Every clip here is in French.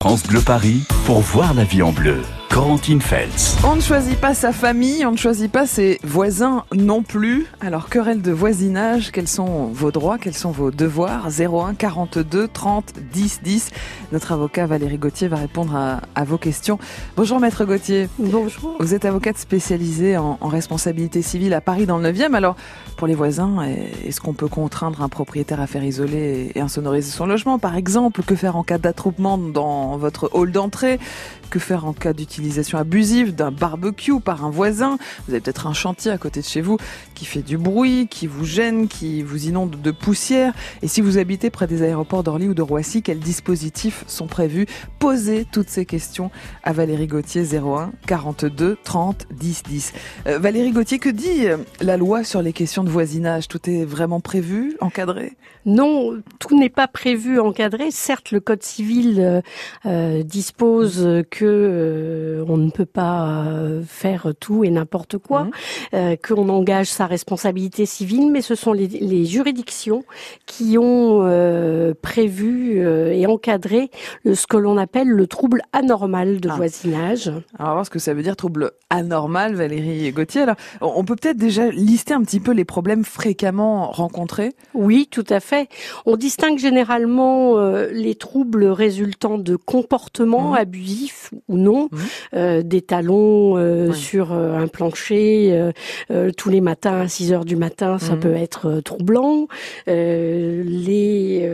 France Bleu Paris pour voir la vie en bleu. Feltz. On ne choisit pas sa famille, on ne choisit pas ses voisins non plus. Alors, querelle de voisinage, quels sont vos droits, quels sont vos devoirs? 01 42 30 10 10. Notre avocat Valérie Gauthier va répondre à, à vos questions. Bonjour Maître Gauthier. Bonjour. Vous êtes avocate spécialisée en, en responsabilité civile à Paris dans le 9e. Alors, pour les voisins, est-ce qu'on peut contraindre un propriétaire à faire isoler et insonoriser son logement? Par exemple, que faire en cas d'attroupement dans votre hall d'entrée? Que faire en cas d'utilisation abusive d'un barbecue par un voisin Vous avez peut-être un chantier à côté de chez vous qui fait du bruit, qui vous gêne, qui vous inonde de poussière. Et si vous habitez près des aéroports d'Orly ou de Roissy, quels dispositifs sont prévus? Posez toutes ces questions à Valérie Gauthier 01 42 30 10 10. Euh, Valérie Gauthier, que dit euh, la loi sur les questions de voisinage? Tout est vraiment prévu, encadré? Non, tout n'est pas prévu, encadré. Certes, le Code civil euh, euh dispose que euh, on ne peut pas faire tout et n'importe quoi, mmh. euh, qu'on engage sa responsabilité civile, mais ce sont les, les juridictions qui ont euh, prévu et encadré ce que l'on appelle le trouble anormal de ah. voisinage. Alors, on va voir ce que ça veut dire trouble anormal, Valérie Gauthier. Alors, on peut peut-être déjà lister un petit peu les problèmes fréquemment rencontrés. Oui, tout à fait. On distingue généralement euh, les troubles résultant de comportements mmh. abusifs ou non, mmh. Euh, des talons euh, sur un plancher tous les matins à 6 heures du matin, ça mmh. peut être troublant. les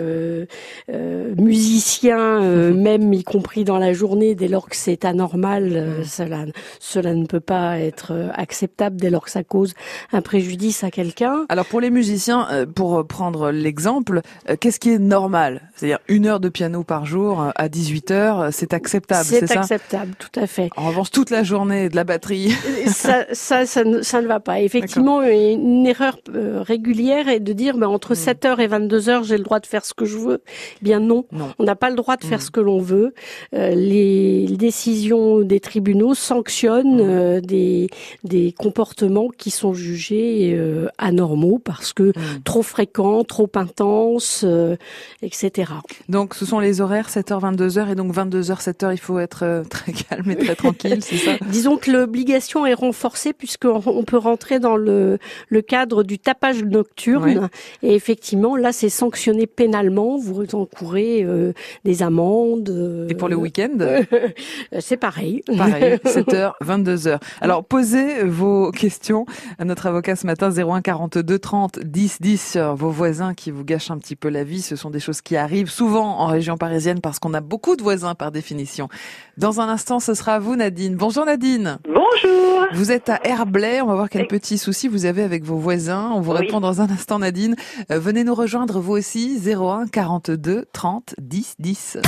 musiciens, même y compris dans la journée, dès lors que c'est anormal, cela, cela ne peut pas être acceptable dès lors que ça cause un préjudice à quelqu'un. Alors pour les musiciens, pour prendre l'exemple, qu'est-ce qui est normal? C'est-à-dire une heure de piano par jour à 18 heures, c'est acceptable, c'est ça? C'est acceptable, tout à fait. En revanche, toute la journée de la batterie. ça, ça, ça, ne, ça ne va pas. Effectivement, une erreur régulière est de dire, ben, entre 7 heures et 22 heures, j'ai le droit de faire ce que je veux. Eh bien non, non. on n'a pas le droit de faire mmh. ce que l'on veut. Euh, les décisions des tribunaux sanctionnent mmh. euh, des, des comportements qui sont jugés euh, anormaux parce que mmh. trop fréquents, trop intenses, euh, etc. Donc ce sont les horaires 7h, 22h et donc 22h, 7h, il faut être euh, très calme et très tranquille, c'est ça? Disons que l'obligation est renforcée puisqu'on peut rentrer dans le, le cadre du tapage nocturne et effectivement là c'est sanctionné pénalement, vous encourez euh, des amendes. Et pour le week-end? C'est pareil. Pareil, 7h, 22h. Alors posez vos questions à notre avocat ce matin 01 42 30 10 10 sur vos voisins qui vous gâchent un petit peu la vie. Ce sont des choses qui arrivent souvent en région parisienne parce qu'on a beaucoup de voisins par définition. Dans un instant, ce sera à vous Nadine. Bonjour Nadine. Bonjour. Vous êtes à Herblay. On va voir quel petit souci vous avez avec vos voisins. On vous oui. répond dans un instant Nadine. Euh, venez nous rejoindre vous aussi 01 42 30 10 10.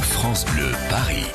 France Bleu Paris.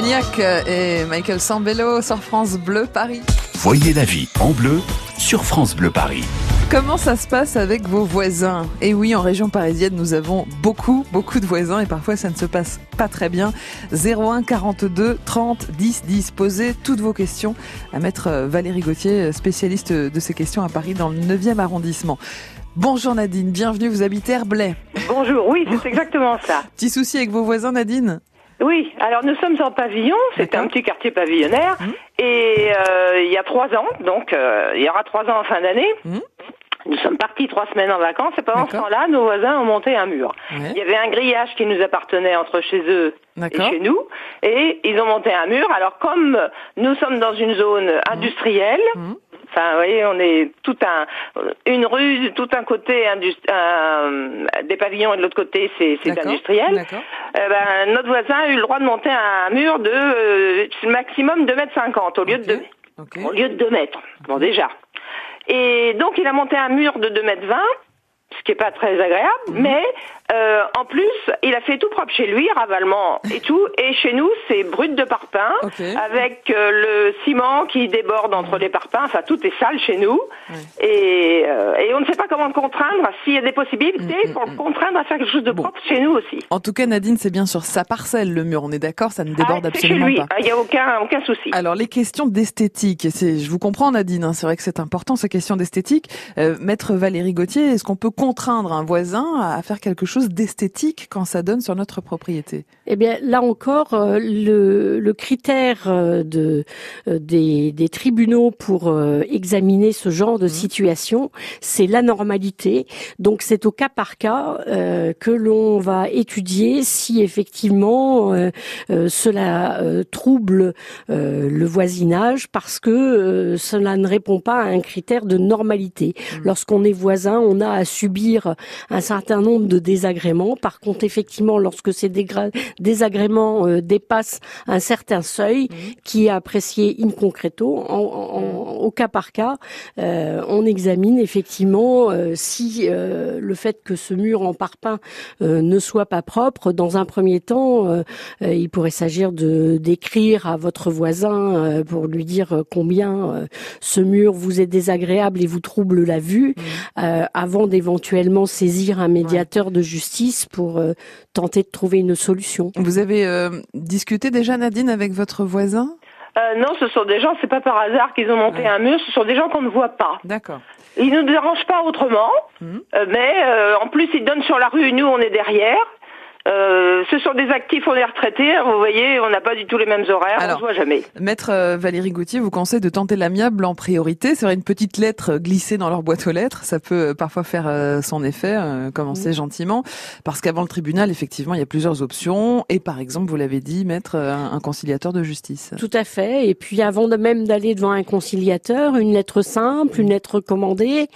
Maniac et Michael Sambello sur France Bleu Paris. Voyez la vie en bleu sur France Bleu Paris. Comment ça se passe avec vos voisins? Et oui, en région parisienne, nous avons beaucoup, beaucoup de voisins et parfois ça ne se passe pas très bien. 01 42 30 10 10. Posez toutes vos questions à maître Valérie Gauthier, spécialiste de ces questions à Paris dans le 9e arrondissement. Bonjour Nadine, bienvenue, vous habitez Herblay. Bonjour, oui, c'est exactement ça. Petit souci avec vos voisins Nadine? Oui, alors nous sommes en pavillon, c'est un petit quartier pavillonnaire, mmh. et euh, il y a trois ans, donc euh, il y aura trois ans en fin d'année. Mmh. Nous sommes partis trois semaines en vacances et pendant ce temps-là, nos voisins ont monté un mur. Il y avait un grillage qui nous appartenait entre chez eux et chez nous, et ils ont monté un mur. Alors comme nous sommes dans une zone industrielle, mmh. Enfin, vous voyez, on est tout un, une rue, tout un côté des pavillons et de l'autre côté c'est industriel. Euh, ben, notre voisin a eu le droit de monter un mur de euh, maximum 2 mètres 50 au lieu de 2 au lieu de 2 mètres. Bon déjà. Et donc il a monté un mur de 2 mètres 20 ce qui est pas très agréable, mhm. mais euh, en plus, il a fait tout propre chez lui, ravalement et tout. Et chez nous, c'est brut de parpaing, avec euh, le ciment qui déborde entre les parpaings. Enfin, tout est sale chez nous. Et, euh, et, on ne sait pas comment le contraindre. S'il y a des possibilités mm, mm, pour le mm. contraindre à faire quelque chose de propre chez nous aussi. En tout cas, Nadine, c'est bien sur sa parcelle le mur. On est d'accord, ça ne déborde ah, absolument chez lui. pas. Il n'y a aucun, aucun souci. Alors, les questions d'esthétique, je vous comprends, Nadine. Hein, c'est vrai que c'est important ces questions d'esthétique. Maître Valérie Gauthier, est-ce qu'on peut contraindre un voisin à faire quelque chose d'esthétique quand ça donne sur notre propriété Eh bien, là encore, euh, le, le critère euh, de, euh, des, des tribunaux pour examiner ce genre de mmh. situation, c'est la normalité. Donc, c'est au cas par cas que l'on va étudier si effectivement cela trouble le voisinage parce que cela ne répond pas à un critère de normalité. Mmh. Lorsqu'on est voisin, on a à subir un certain nombre de désagréments. Par contre, effectivement, lorsque ces désagréments euh, dépassent un certain seuil, qui est apprécié in concreto, au cas par cas, euh, on examine effectivement euh, si le fait que ce mur en parpaing ne soit pas propre. Dans un premier temps, il pourrait s'agir de d'écrire à votre voisin pour lui dire combien ce mur vous est désagréable et vous trouble la vue, avant d'éventuellement saisir un médiateur de justice pour euh, tenter de trouver une solution. Vous avez euh, discuté déjà, Nadine, avec votre voisin? Euh, non, ce sont des gens, c'est pas par hasard qu'ils ont monté un mur, ce sont des gens qu'on ne voit pas. D'accord. Ils ne nous dérangent pas autrement, mmh. mais en plus ils donnent sur la rue, nous on est derrière. Euh, ce sont des actifs, on est retraités. Vous voyez, on n'a pas du tout les mêmes horaires, Alors, on se voit jamais. Maître euh, Valérie Gauthier vous conseille de tenter l'amiable en priorité. C'est vrai, une petite lettre glissée dans leur boîte aux lettres, ça peut euh, parfois faire son effet, commencer gentiment. Parce qu'avant le tribunal, effectivement, il y a plusieurs options. Et par exemple, vous l'avez dit, mettre un, conciliateur de justice. Tout à fait. Et puis avant de même d'aller devant un conciliateur, une lettre simple, une lettre commandée.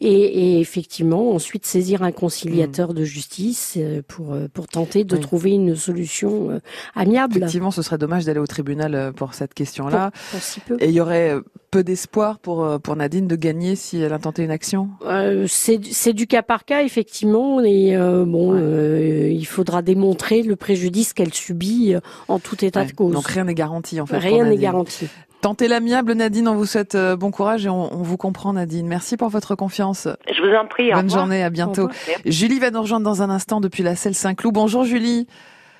Et, et effectivement, ensuite saisir un conciliateur de justice pour, pour tenter de trouver une solution euh, amiable. Effectivement, ce serait dommage d'aller au tribunal euh, pour cette question-là. Et il y aurait euh, peu d'espoir pour pour Nadine de gagner si elle intentait une action? Euh, c'est du cas par cas effectivement et bon il faudra démontrer le préjudice qu'elle subit en tout état de cause. Donc rien n'est garanti en fait. Rien n'est garanti. Tentez l'amiable, Nadine. On vous souhaite bon courage et on, vous comprend, Nadine. Merci pour votre confiance. Je vous en prie. Bonne journée, à bientôt. Julie va nous rejoindre dans un instant depuis la selle Saint-Cloud. Bonjour, Julie.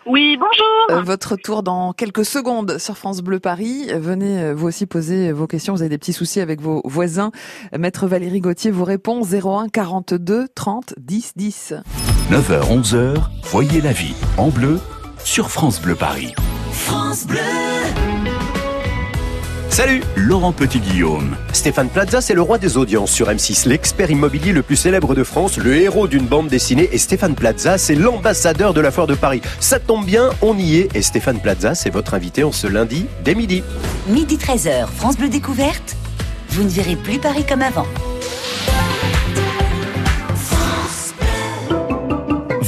Oui, bonjour. Euh, votre tour dans quelques secondes sur France Bleu Paris. Venez euh, vous aussi poser vos questions. Vous avez des petits soucis avec vos voisins. Maître Valérie Gauthier vous répond 01 42 30 10 10. 9h 11h, voyez la vie en bleu sur France Bleu Paris. France Bleu. Salut, Laurent Petit-Guillaume. Stéphane Plaza, c'est le roi des audiences sur M6, l'expert immobilier le plus célèbre de France, le héros d'une bande dessinée. Et Stéphane Plaza, c'est l'ambassadeur de la foire de Paris. Ça tombe bien, on y est. Et Stéphane Plaza, c'est votre invité en ce lundi dès midi. Midi 13h, France Bleu Découverte. Vous ne verrez plus Paris comme avant.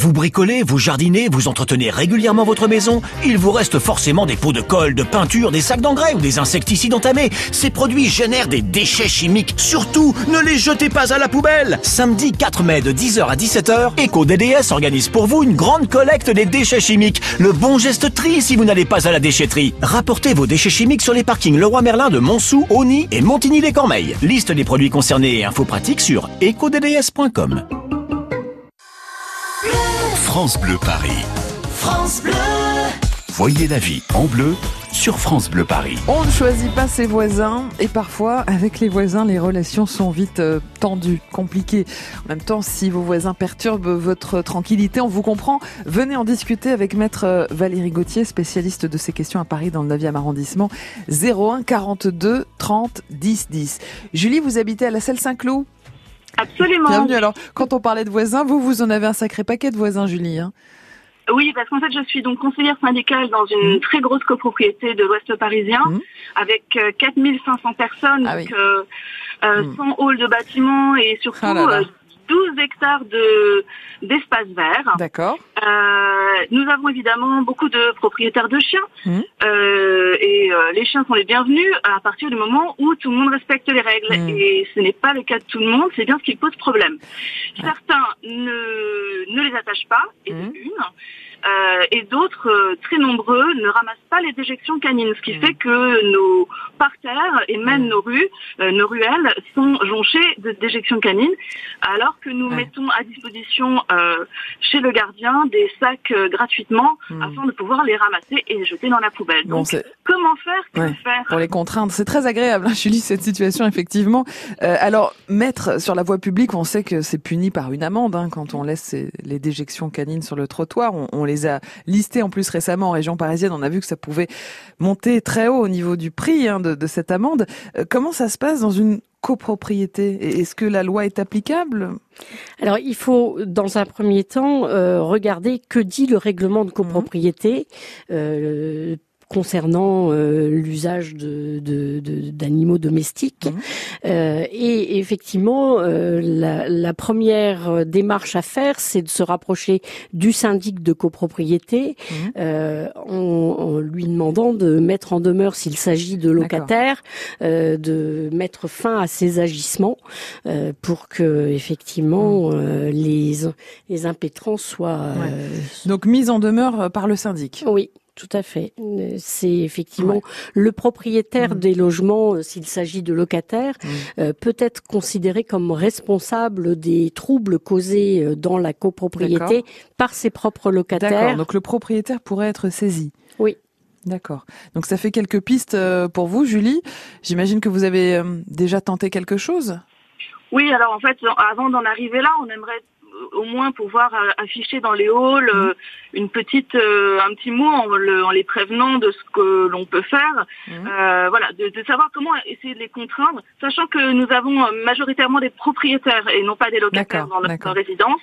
Vous bricolez, vous jardinez, vous entretenez régulièrement votre maison, il vous reste forcément des pots de colle, de peinture, des sacs d'engrais ou des insecticides entamés. Ces produits génèrent des déchets chimiques. Surtout, ne les jetez pas à la poubelle. Samedi 4 mai de 10h à 17h, EcoDDS organise pour vous une grande collecte des déchets chimiques. Le bon geste tri si vous n'allez pas à la déchetterie. Rapportez vos déchets chimiques sur les parkings Leroy Merlin de Montsou, Ony et Montigny-les-Cormeilles. Liste des produits concernés et infos pratiques sur ecodds.com. France Bleu Paris. France Bleu. Voyez la vie en bleu sur France Bleu Paris. On ne choisit pas ses voisins et parfois avec les voisins les relations sont vite euh, tendues, compliquées. En même temps, si vos voisins perturbent votre tranquillité, on vous comprend. Venez en discuter avec maître euh, Valérie Gauthier, spécialiste de ces questions à Paris dans le 9e arrondissement. 01 42 30 10 10. Julie, vous habitez à la Selle Saint-Cloud Absolument. Bienvenue. Alors, quand on parlait de voisins, vous, vous en avez un sacré paquet de voisins, Julie. Hein oui, parce qu'en fait, je suis donc conseillère syndicale dans une mmh. très grosse copropriété de l'Ouest parisien, mmh. avec 4500 euh, personnes, ah donc, euh, euh, 100 mmh. halls de bâtiments et surtout ah 12 hectares de d'espace vert. D'accord. Euh, nous avons évidemment beaucoup de propriétaires de chiens mmh. euh, et euh, les chiens sont les bienvenus à partir du moment où tout le monde respecte les règles. Mmh. Et ce n'est pas le cas de tout le monde, c'est bien ce qui pose problème. Certains ne, ne les attachent pas, et mmh. une. Euh, et d'autres, euh, très nombreux, ne ramassent pas les déjections canines, ce qui mm. fait que nos parterres et même mm. nos rues, euh, nos ruelles sont jonchées de déjections canines, alors que nous mettons à disposition chez le gardien des sacs gratuitement mm. afin de pouvoir les ramasser et les jeter dans la poubelle. Donc, comment faire, que faire? Pour les contraindre, c'est très agréable, hein, Julie, cette situation, effectivement. alors, mettre sur la voie publique, on sait que c'est puni par une amende hein, quand on laisse les déjections canines sur le trottoir. On, on les a listés en plus récemment en région parisienne. On a vu que ça pouvait monter très haut au niveau du prix hein, de, cette amende. Euh, comment ça se passe dans une copropriété? Est-ce que la loi est applicable? Alors, il faut, dans un premier temps, euh, regarder que dit le règlement de copropriété. Mmh. Euh, concernant euh, l'usage de, d'animaux domestiques. Mmh. Euh, et effectivement, euh, la, première démarche à faire, c'est de se rapprocher du syndic de copropriété mmh. en, lui demandant de mettre en demeure, s'il s'agit de locataires, de mettre fin à ces agissements pour que effectivement mmh. les les impétrants soient. Donc mise en demeure par le syndic. Oui. Tout à fait. C'est effectivement le propriétaire mmh. des logements, euh, s'il s'agit de locataires, mmh. euh, peut être considéré comme responsable des troubles causés euh, dans la copropriété par ses propres locataires. D'accord. Donc le propriétaire pourrait être saisi. Oui. D'accord. Donc ça fait quelques pistes pour vous, Julie. J'imagine que vous avez déjà tenté quelque chose? Oui, alors en fait, avant d'en arriver là, on aimerait au moins pouvoir euh, afficher dans les halls euh, mhm. une petite, euh, un petit mot en, les prévenant de ce que l'on peut faire. Mhm. voilà, de, savoir comment essayer de les contraindre, sachant que nous avons majoritairement des propriétaires et non pas des locataires dans notre résidence.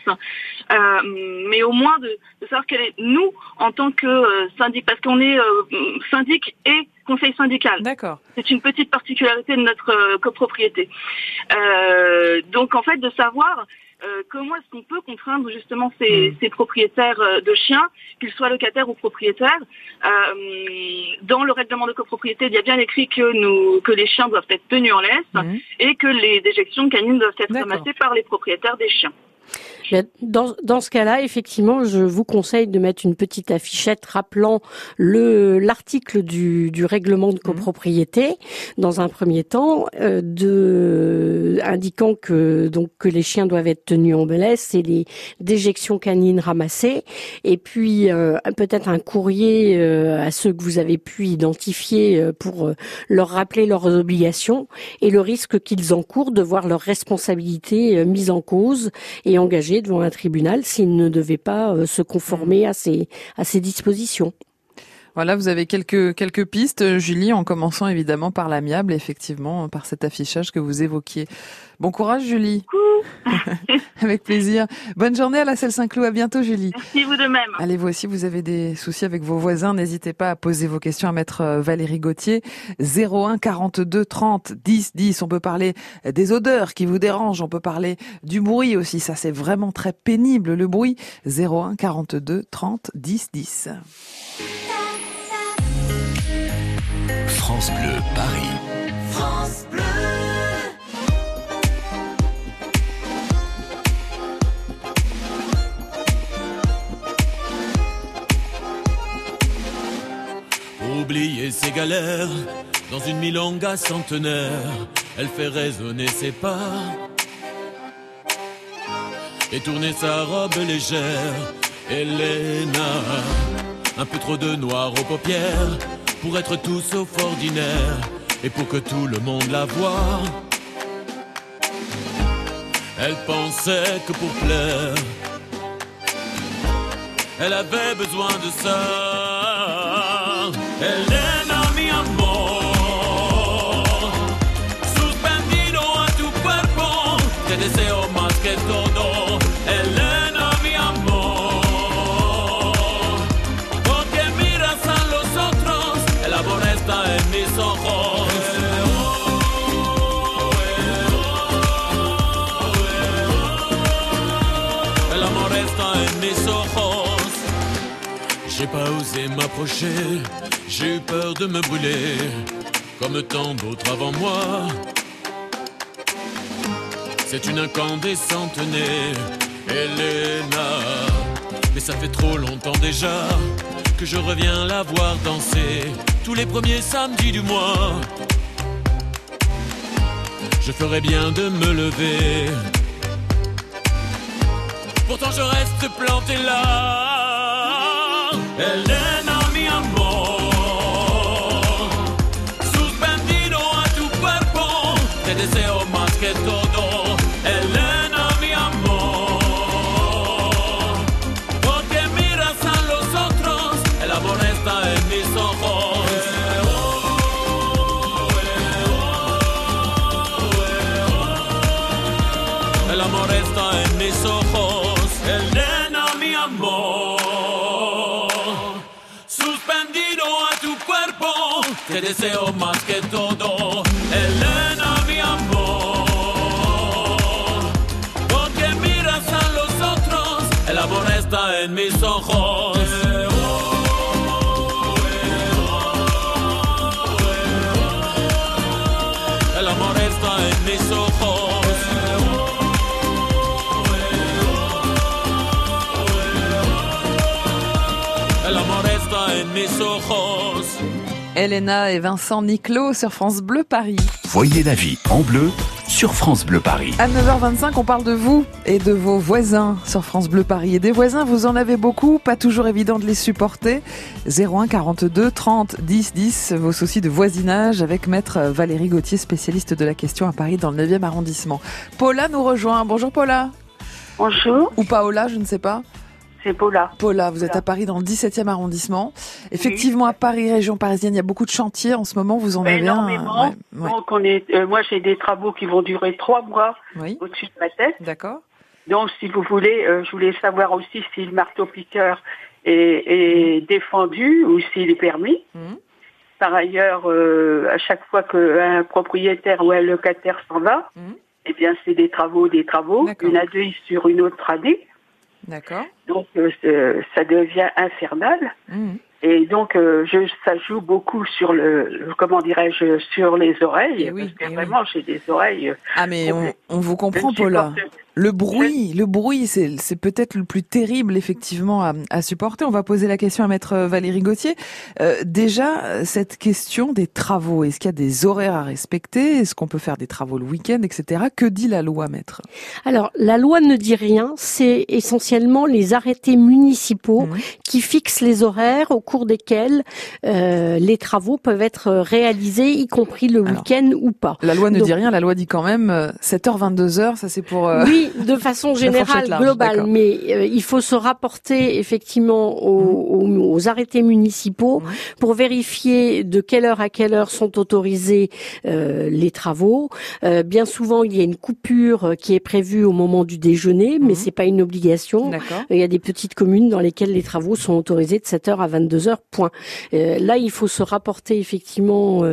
mais au moins de, savoir quel est nous en tant que syndic, parce qu'on est syndic et conseil syndical. D'accord. C'est une petite particularité de notre copropriété. donc en fait de savoir euh, comment est-ce qu'on peut contraindre justement ces, hmm. propriétaires euh, de chiens, qu'ils soient locataires ou propriétaires euh, Dans le règlement de copropriété, il y a bien écrit que, nous, que les chiens doivent être tenus en laisse hmm. et que les déjections canines doivent être ramassées par les propriétaires des chiens. Dans, dans ce cas-là, effectivement, je vous conseille de mettre une petite affichette rappelant le l'article du, du règlement de mmh. copropriété dans un premier temps, euh, de indiquant que donc que les chiens doivent être tenus en belesse et les déjections canines ramassées, et puis euh, peut-être un courrier euh, à ceux que vous avez pu identifier euh, pour leur rappeler leurs obligations et le risque qu'ils encourent de voir leur responsabilité mise en cause et engagée devant un tribunal s'il ne devait pas euh, se conformer à ces, à ces dispositions. Voilà, vous avez quelques quelques pistes, Julie, en commençant évidemment par l'amiable, effectivement, par cet affichage que vous évoquiez. Bon courage, Julie. avec plaisir. Bonne journée à la Selle Saint-Cloud. À bientôt, Julie. Merci, vous de même. Allez, vous aussi, vous avez des soucis avec vos voisins. N'hésitez pas à poser vos questions à maître euh, Valérie Gauthier. 01 42 30 10 10. On peut parler des odeurs qui vous dérangent. On peut parler du bruit aussi. Ça, c'est vraiment très pénible, le bruit. 01 42 30 10 10. France Bleu, Paris. France Bleu. Oublier ses galères dans une milonga centenaire, elle fait résonner ses pas et tourner sa robe légère. Elena, un peu trop de noir aux paupières pour être tout sauf ordinaire et pour que tout le monde la voie. Elle pensait que pour plaire, elle avait besoin de ça. J'ai eu peur de me brûler, comme tant d'autres avant moi. C'est une incandescente née, Elena. Mais ça fait trop longtemps déjà que je reviens la voir danser tous les premiers samedis du mois. Je ferais bien de me lever. Pourtant je reste planté là. Elena, deseo más Elena et Vincent Niclot sur France Bleu Paris. Voyez la vie en bleu sur France Bleu Paris. À 9h25, on parle de vous et de vos voisins sur France Bleu Paris. Et des voisins, vous en avez beaucoup, pas toujours évident de les supporter. 01 42 30 10 10, vos soucis de voisinage avec maître Valérie Gauthier, spécialiste de la question à Paris dans le 9e arrondissement. Paula nous rejoint. Bonjour Paula. Bonjour. Ou Paola, je ne sais pas. C'est Paula. Paula, vous êtes à Paris dans le 17e arrondissement. Effectivement, à Paris, région parisienne, il y a beaucoup de chantiers en ce moment. Vous en avez Énormément. un. ouais, ouais. Donc on est, euh, moi j'ai des travaux qui vont durer trois mois Oui, au-dessus de ma tête. d'accord. Donc si vous voulez, euh, je voulais savoir aussi si le marteau-piqueur est, est défendu ou s'il est permis. Mhm. Par ailleurs, euh, à chaque fois qu'un propriétaire ou un locataire s'en va, Mhm. eh bien c'est des travaux, des travaux, une année sur une autre année. D'accord. Donc euh, c'est- ça devient infernal. Mhm. Et donc, euh, je, ça joue beaucoup sur le, comment dirais-je, sur les oreilles. Eh oui, parce que eh oui. vraiment, j'ai des oreilles. euh, Ah mais on, on vous comprend Paula. supporte- Le bruit, le bruit, c'est c'est peut-être le plus terrible effectivement à, à supporter. On va poser la question à maître Valérie Gauthier. Euh, déjà, euh, cette question des travaux, est-ce qu'il y a des horaires à respecter? Est-ce qu'on peut faire des travaux le week-end, etc. Que dit la loi, maître? Alors, la loi ne dit rien, c'est essentiellement les arrêtés municipaux Mhm. qui fixent les horaires au cours desquels euh, les travaux peuvent être réalisés, y compris le week-end ou pas. La loi ne Donc- dit rien, la loi dit quand même euh, 7h, 22h, ça c'est pour... euh, Oui, Oui, de façon générale, globale, mais euh, il faut se rapporter effectivement aux, mmh. aux, arrêtés municipaux mmh. pour vérifier de quelle heure à quelle heure sont autorisés euh, les travaux. Euh, bien souvent, il y a une coupure qui est prévue au moment du déjeuner, mais c'est pas une obligation. Il y a des petites communes dans lesquelles les travaux sont autorisés de 7h à 22h, point. là, il faut se rapporter effectivement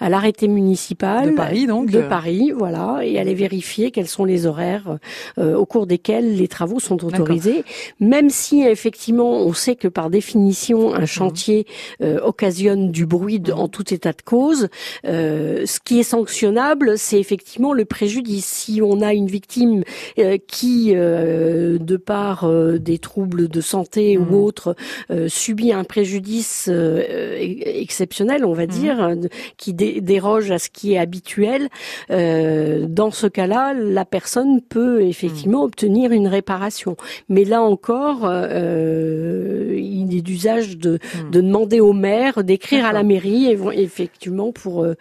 à l'arrêté municipal de Paris, donc de Paris, voilà, et aller vérifier quels sont les horaires euh, au cours desquels les travaux sont autorisés, même si effectivement on sait que par définition un chantier euh, occasionne du bruit en tout état de cause. Euh, ce qui est sanctionnable, c'est effectivement le préjudice. Si on a une victime qui, de par des troubles de santé ou mmh. autre, subit un préjudice exceptionnel, on va mmh. dire, qui déroge à ce qui est habituel, dans ce cas-là, la personne peut effectivement hmm. obtenir une réparation. Mais là encore, euh, il est d'usage de, hmm. de demander au maire d'écrire à la mairie, effectivement, pour euh,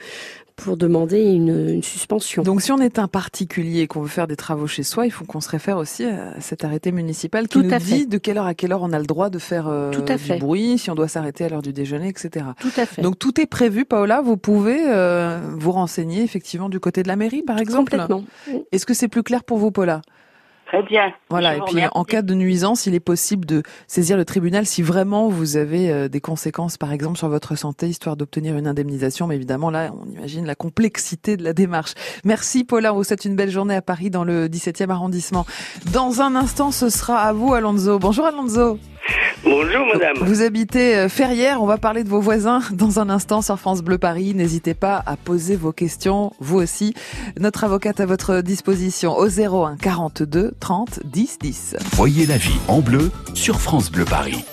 pour demander une, une, suspension. Donc si on est un particulier et qu'on veut faire des travaux chez soi, il faut qu'on se réfère aussi à cet arrêté municipal qui nous dit de quelle heure à quelle heure on a le droit de faire euh, tout à du fait. bruit, si on doit s'arrêter à l'heure du déjeuner, etc. Tout à fait. Donc tout est prévu, Paola. Vous pouvez euh, vous renseigner effectivement du côté de la mairie, par exemple. Complètement. Est-ce que c'est plus clair pour vous, Paula Très bien. Voilà, et puis en cas de nuisance, il est possible de saisir le tribunal si vraiment vous avez euh, des conséquences, par exemple, sur votre santé, histoire d'obtenir une indemnisation. Mais évidemment, là, on imagine la complexité de la démarche. Merci Paula, on vous souhaite une belle journée à Paris dans le 17e arrondissement. Dans un instant, ce sera à vous, Alonso. Bonjour Alonso. Bonjour madame. Vous habitez euh, Ferrières, on va parler de vos voisins dans un instant sur France Bleu Paris. N'hésitez pas à poser vos questions, vous aussi. Notre avocate à votre disposition au 01 42 30 10 10. Voyez la vie en bleu sur France Bleu Paris.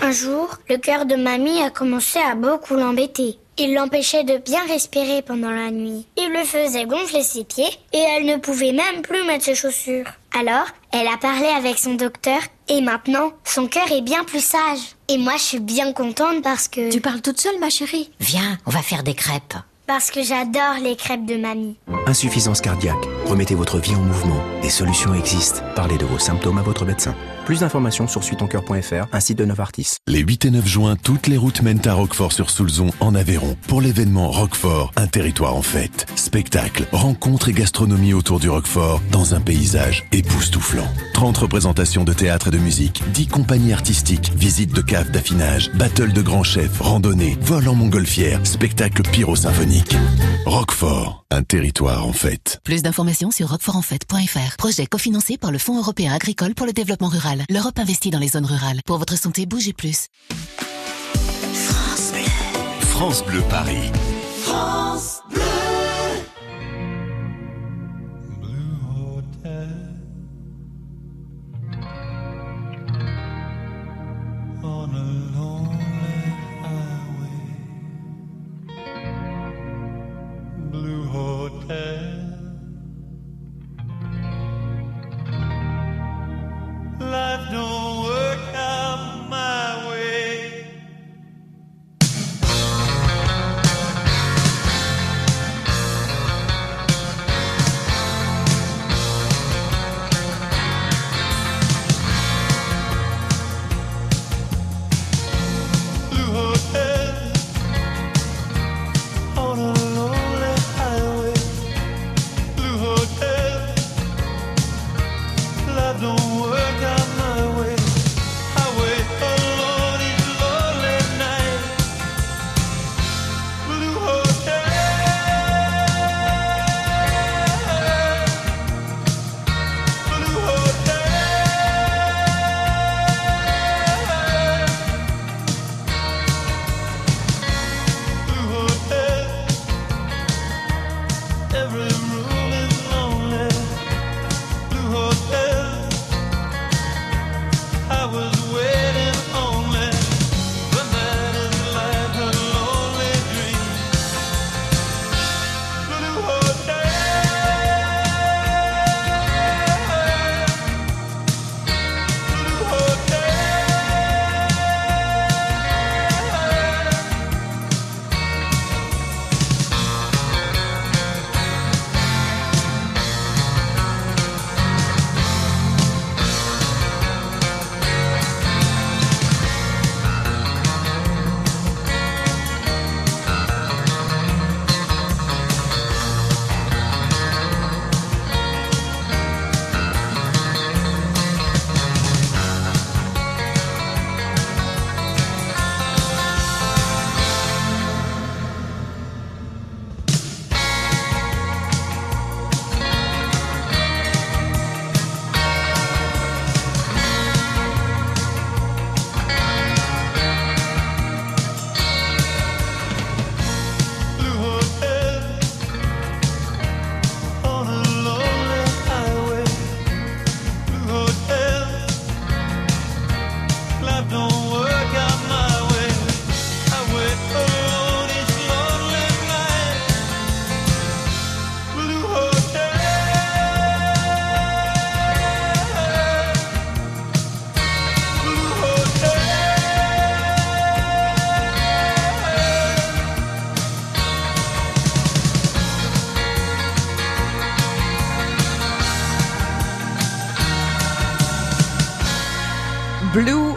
Un jour, le cœur de mamie a commencé à beaucoup l'embêter. Il l'empêchait de bien respirer pendant la nuit. Il le faisait gonfler ses pieds et elle ne pouvait même plus mettre ses chaussures. Alors, elle a parlé avec son docteur et maintenant, son cœur est bien plus sage. Et moi, je suis bien contente parce que... Tu parles toute seule, ma chérie Viens, on va faire des crêpes. Parce que j'adore les crêpes de mamie. Insuffisance cardiaque. Remettez votre vie en mouvement. Des solutions existent. Parlez de vos symptômes à votre médecin. Plus d'informations sur suitoncoeur.fr, un site de Novartis. Les 8 et 9 juin, toutes les routes mènent à Roquefort-sur-Soulzon, en Aveyron, pour l'événement Roquefort, un territoire en fête. Spectacle, rencontres et gastronomie autour du Roquefort, dans un paysage époustouflant. 30 représentations de théâtre et de musique, 10 compagnies artistiques, visites de caves d'affinage, battle de grands chefs, randonnées, vol en montgolfière, spectacle Roquefort, un territoire en fête. Plus d'informations sur roquefortenfête.fr. Projet cofinancé par le Fonds européen agricole pour le développement rural. L'Europe investit dans les zones rurales. Pour votre santé, bougez plus. France Bleu. Paris. France Bleu. blue hotel.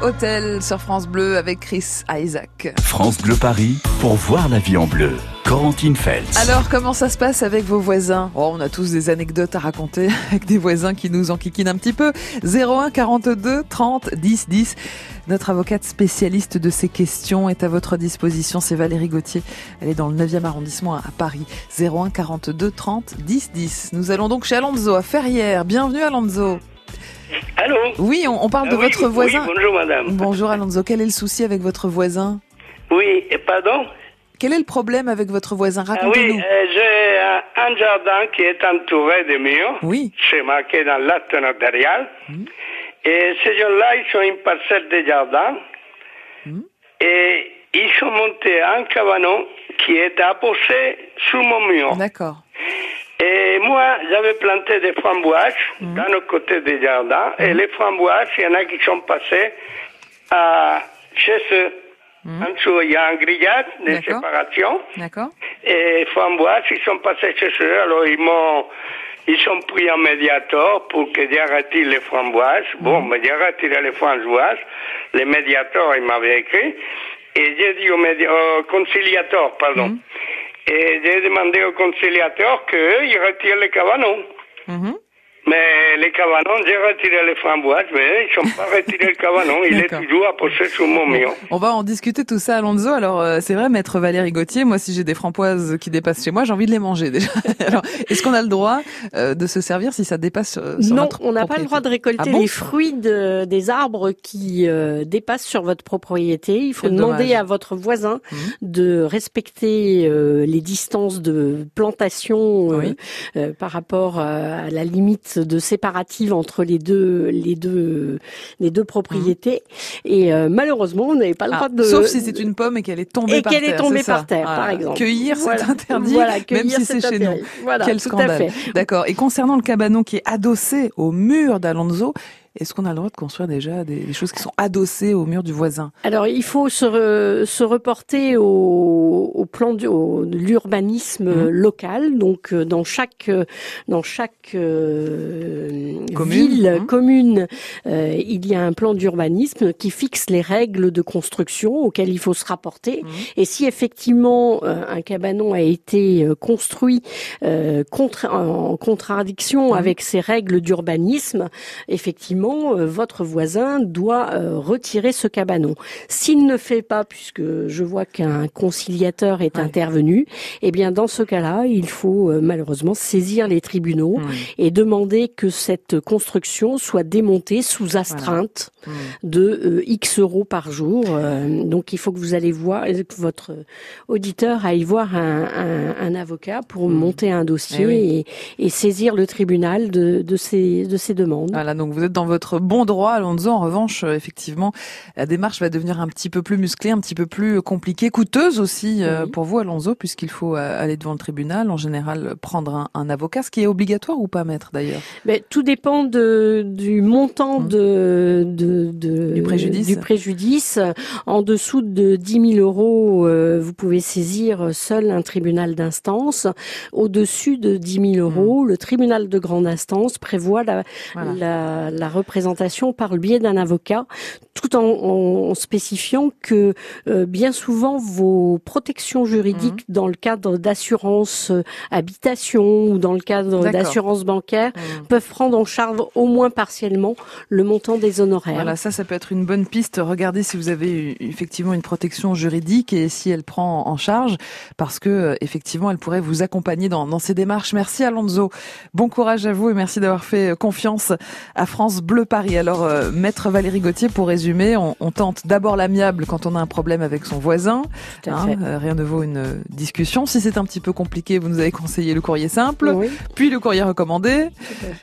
Hotel sur France Bleu avec Chris Isaac. France Bleu Paris pour voir la vie en bleu. Corentine Feltz. Alors, comment ça se passe avec vos voisins? Oh, On a tous des anecdotes à raconter avec des voisins qui nous enquiquinent un petit peu. 01 42 30 10 10. Notre avocate spécialiste de ces questions est à votre disposition. C'est Valérie Gauthier. Elle est dans le 9e arrondissement à Paris. 01 42 30 10 10. Nous allons donc chez Alonso à Ferrières. Bienvenue Alonso. Allô Oui, on, on parle de Ah oui, votre voisin. oui, bonjour madame. Bonjour Alonso. Quel est le souci avec votre voisin Oui, et pardon Quel est le problème avec votre voisin Ah oui, Racontez-nous. euh, j'ai un, jardin qui est entouré de murs. Oui. C'est marqué dans l'acte notarial. Et ces gens-là, ils sont une parcelle de jardin. Et ils sont montés un cabanon qui est apposé sur mon mur. D'accord. Et moi, j'avais planté des framboises dans le côté des jardins. Et les framboises, il y en a qui sont passées à, chez eux. En dessous, il y a un grillage de séparation. D'accord. Et framboises, ils sont passés chez eux. Alors, ils m'ont, ils ont pris un médiateur pour que retiré les framboises. Bon, mais retiré les framboises? Le médiateur, il m'avait écrit. Et j'ai dit au, médi- au conciliateur, pardon. Et j'ai demandé au conciliateur qu'eux, ils retirent les cabanons. Mais les cabanons, j'ai retiré les framboises, mais ils n'ont pas retiré le cabanon. Il est toujours apposé sur mon mur. On va en discuter tout ça, Alonso. Alors, euh, c'est vrai, maître Valérie Gauthier, moi, si j'ai des framboises qui dépassent chez moi, j'ai envie de les manger déjà. Alors, est-ce qu'on a le droit euh, de se servir si ça dépasse euh, sur Non, notre on n'a pas le droit de récolter Ah bon les fruits de- des arbres qui euh, dépassent sur votre propriété. Il faut demander dommage. à votre voisin de respecter euh, les distances de plantation euh, euh, par rapport euh, à la limite de séparative entre les deux les deux les deux propriétés. Et euh, malheureusement, on n'avait pas le Ah, droit de Sauf si c'est une pomme et qu'elle est tombée et par qu'elle terre. est tombée c'est ça par terre, Voilà. par exemple. Cueillir, Voilà. c'est interdit, Voilà, même si c'est chez nous. Quel scandale. D'accord. Et concernant le cabanon qui est adossé au mur d'Alonso, est-ce qu'on a le droit de construire déjà des, des choses qui sont adossées au mur du voisin? Alors, il faut se, re- se reporter au, au plan de l'urbanisme Mhm. local. Donc, euh, dans chaque dans chaque euh, Commune, ville, mhm. commune, euh, il y a un plan d'urbanisme qui fixe les règles de construction auxquelles il faut se rapporter. Mhm. Et si effectivement euh, un cabanon a été euh, construit euh, contre, en contradiction avec ces règles d'urbanisme, effectivement, euh, votre voisin doit euh, retirer ce cabanon. S'il ne fait pas, puisque je vois qu'un conciliateur est intervenu, eh bien, dans ce cas-là, il faut euh, malheureusement saisir les tribunaux et demander que cette construction soit démontée sous astreinte de X euros par jour. Donc, il faut que vous allez voir, que votre auditeur aille voir un, un- un avocat pour monter un dossier Eh oui. et, et saisir le tribunal de, de ces, de ces demandes. Voilà, donc vous êtes dans votre bon droit, Alonso. En revanche, euh, effectivement, la démarche va devenir un petit peu plus musclée, un petit peu plus compliquée, coûteuse aussi euh, pour vous, Alonso, puisqu'il faut euh, aller devant le tribunal, en général prendre un, un avocat, ce qui est obligatoire ou pas, maître d'ailleurs? Mais tout dépend de, du montant de, de, de- Mmh. Du préjudice. du préjudice. En dessous de 10 000 euros, euh, vous pouvez saisir seul un tribunal d'instance. Au-dessus de 10 000 euros, le tribunal de grande instance prévoit la. Voilà. la, la représentation par le biais d'un avocat, tout en, en spécifiant que euh, bien souvent vos protections juridiques Mmh. dans le cadre d'assurance euh, habitation ou dans le cadre d'assurance bancaire peuvent prendre en charge au moins partiellement le montant des honoraires. Voilà, ça, ça peut être une bonne piste. Regardez si vous avez effectivement une protection juridique et si elle prend en charge, parce que euh, effectivement, elle pourrait vous accompagner dans, dans ces démarches. Merci Alonso. Bon courage à vous et merci d'avoir fait confiance à France Bleu Paris. Alors, euh, maître Valérie Gauthier, pour résumer, on, on tente d'abord l'amiable quand on a un problème avec son voisin. Fait. euh, rien ne vaut une euh, discussion. Si c'est un petit peu compliqué, vous nous avez conseillé le courrier simple, Oui. puis le courrier recommandé,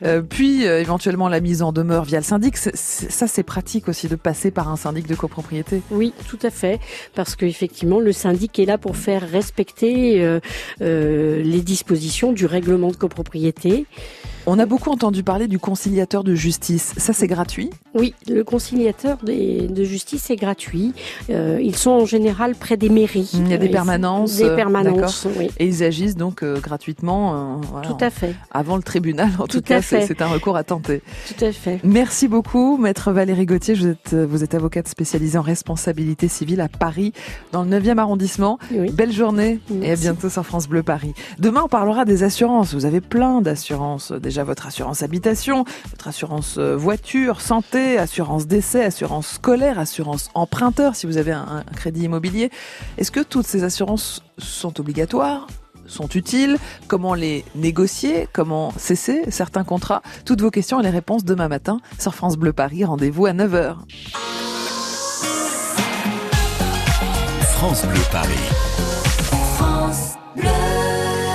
euh, puis euh, éventuellement la mise en demeure via le syndic. Ça, c'est pratique aussi de passer par un syndic de copropriété. Oui, tout à fait, parce qu'effectivement, le syndic est là pour faire respecter euh, euh, les dispositions du règlement de copropriété. On a beaucoup entendu parler du conciliateur de justice. Ça, c'est gratuit? Oui, le conciliateur de justice est gratuit. Euh, ils sont en général près des mairies. Il y a des permanences. Des permanences, oui. Et ils agissent donc euh, gratuitement. Euh, tout à fait. Avant le tribunal, en tout, cas, c'est un recours à tenter. Tout à fait. Merci beaucoup, maître Valérie Gauthier. Vous êtes, vous êtes avocate spécialisée en responsabilité civile à Paris, dans le 9e arrondissement. Belle journée et à bientôt sur France Bleu Paris. Demain, on parlera des assurances. Vous avez plein d'assurances déjà votre assurance habitation, votre assurance euh, voiture, santé, assurance décès, assurance scolaire, assurance emprunteur si vous avez un, crédit immobilier. Est-ce que toutes ces assurances sont obligatoires sont utiles, comment les négocier, comment cesser certains contrats? Toutes vos questions et les réponses demain matin sur France Bleu Paris. Rendez-vous à 9h. France Bleu Paris.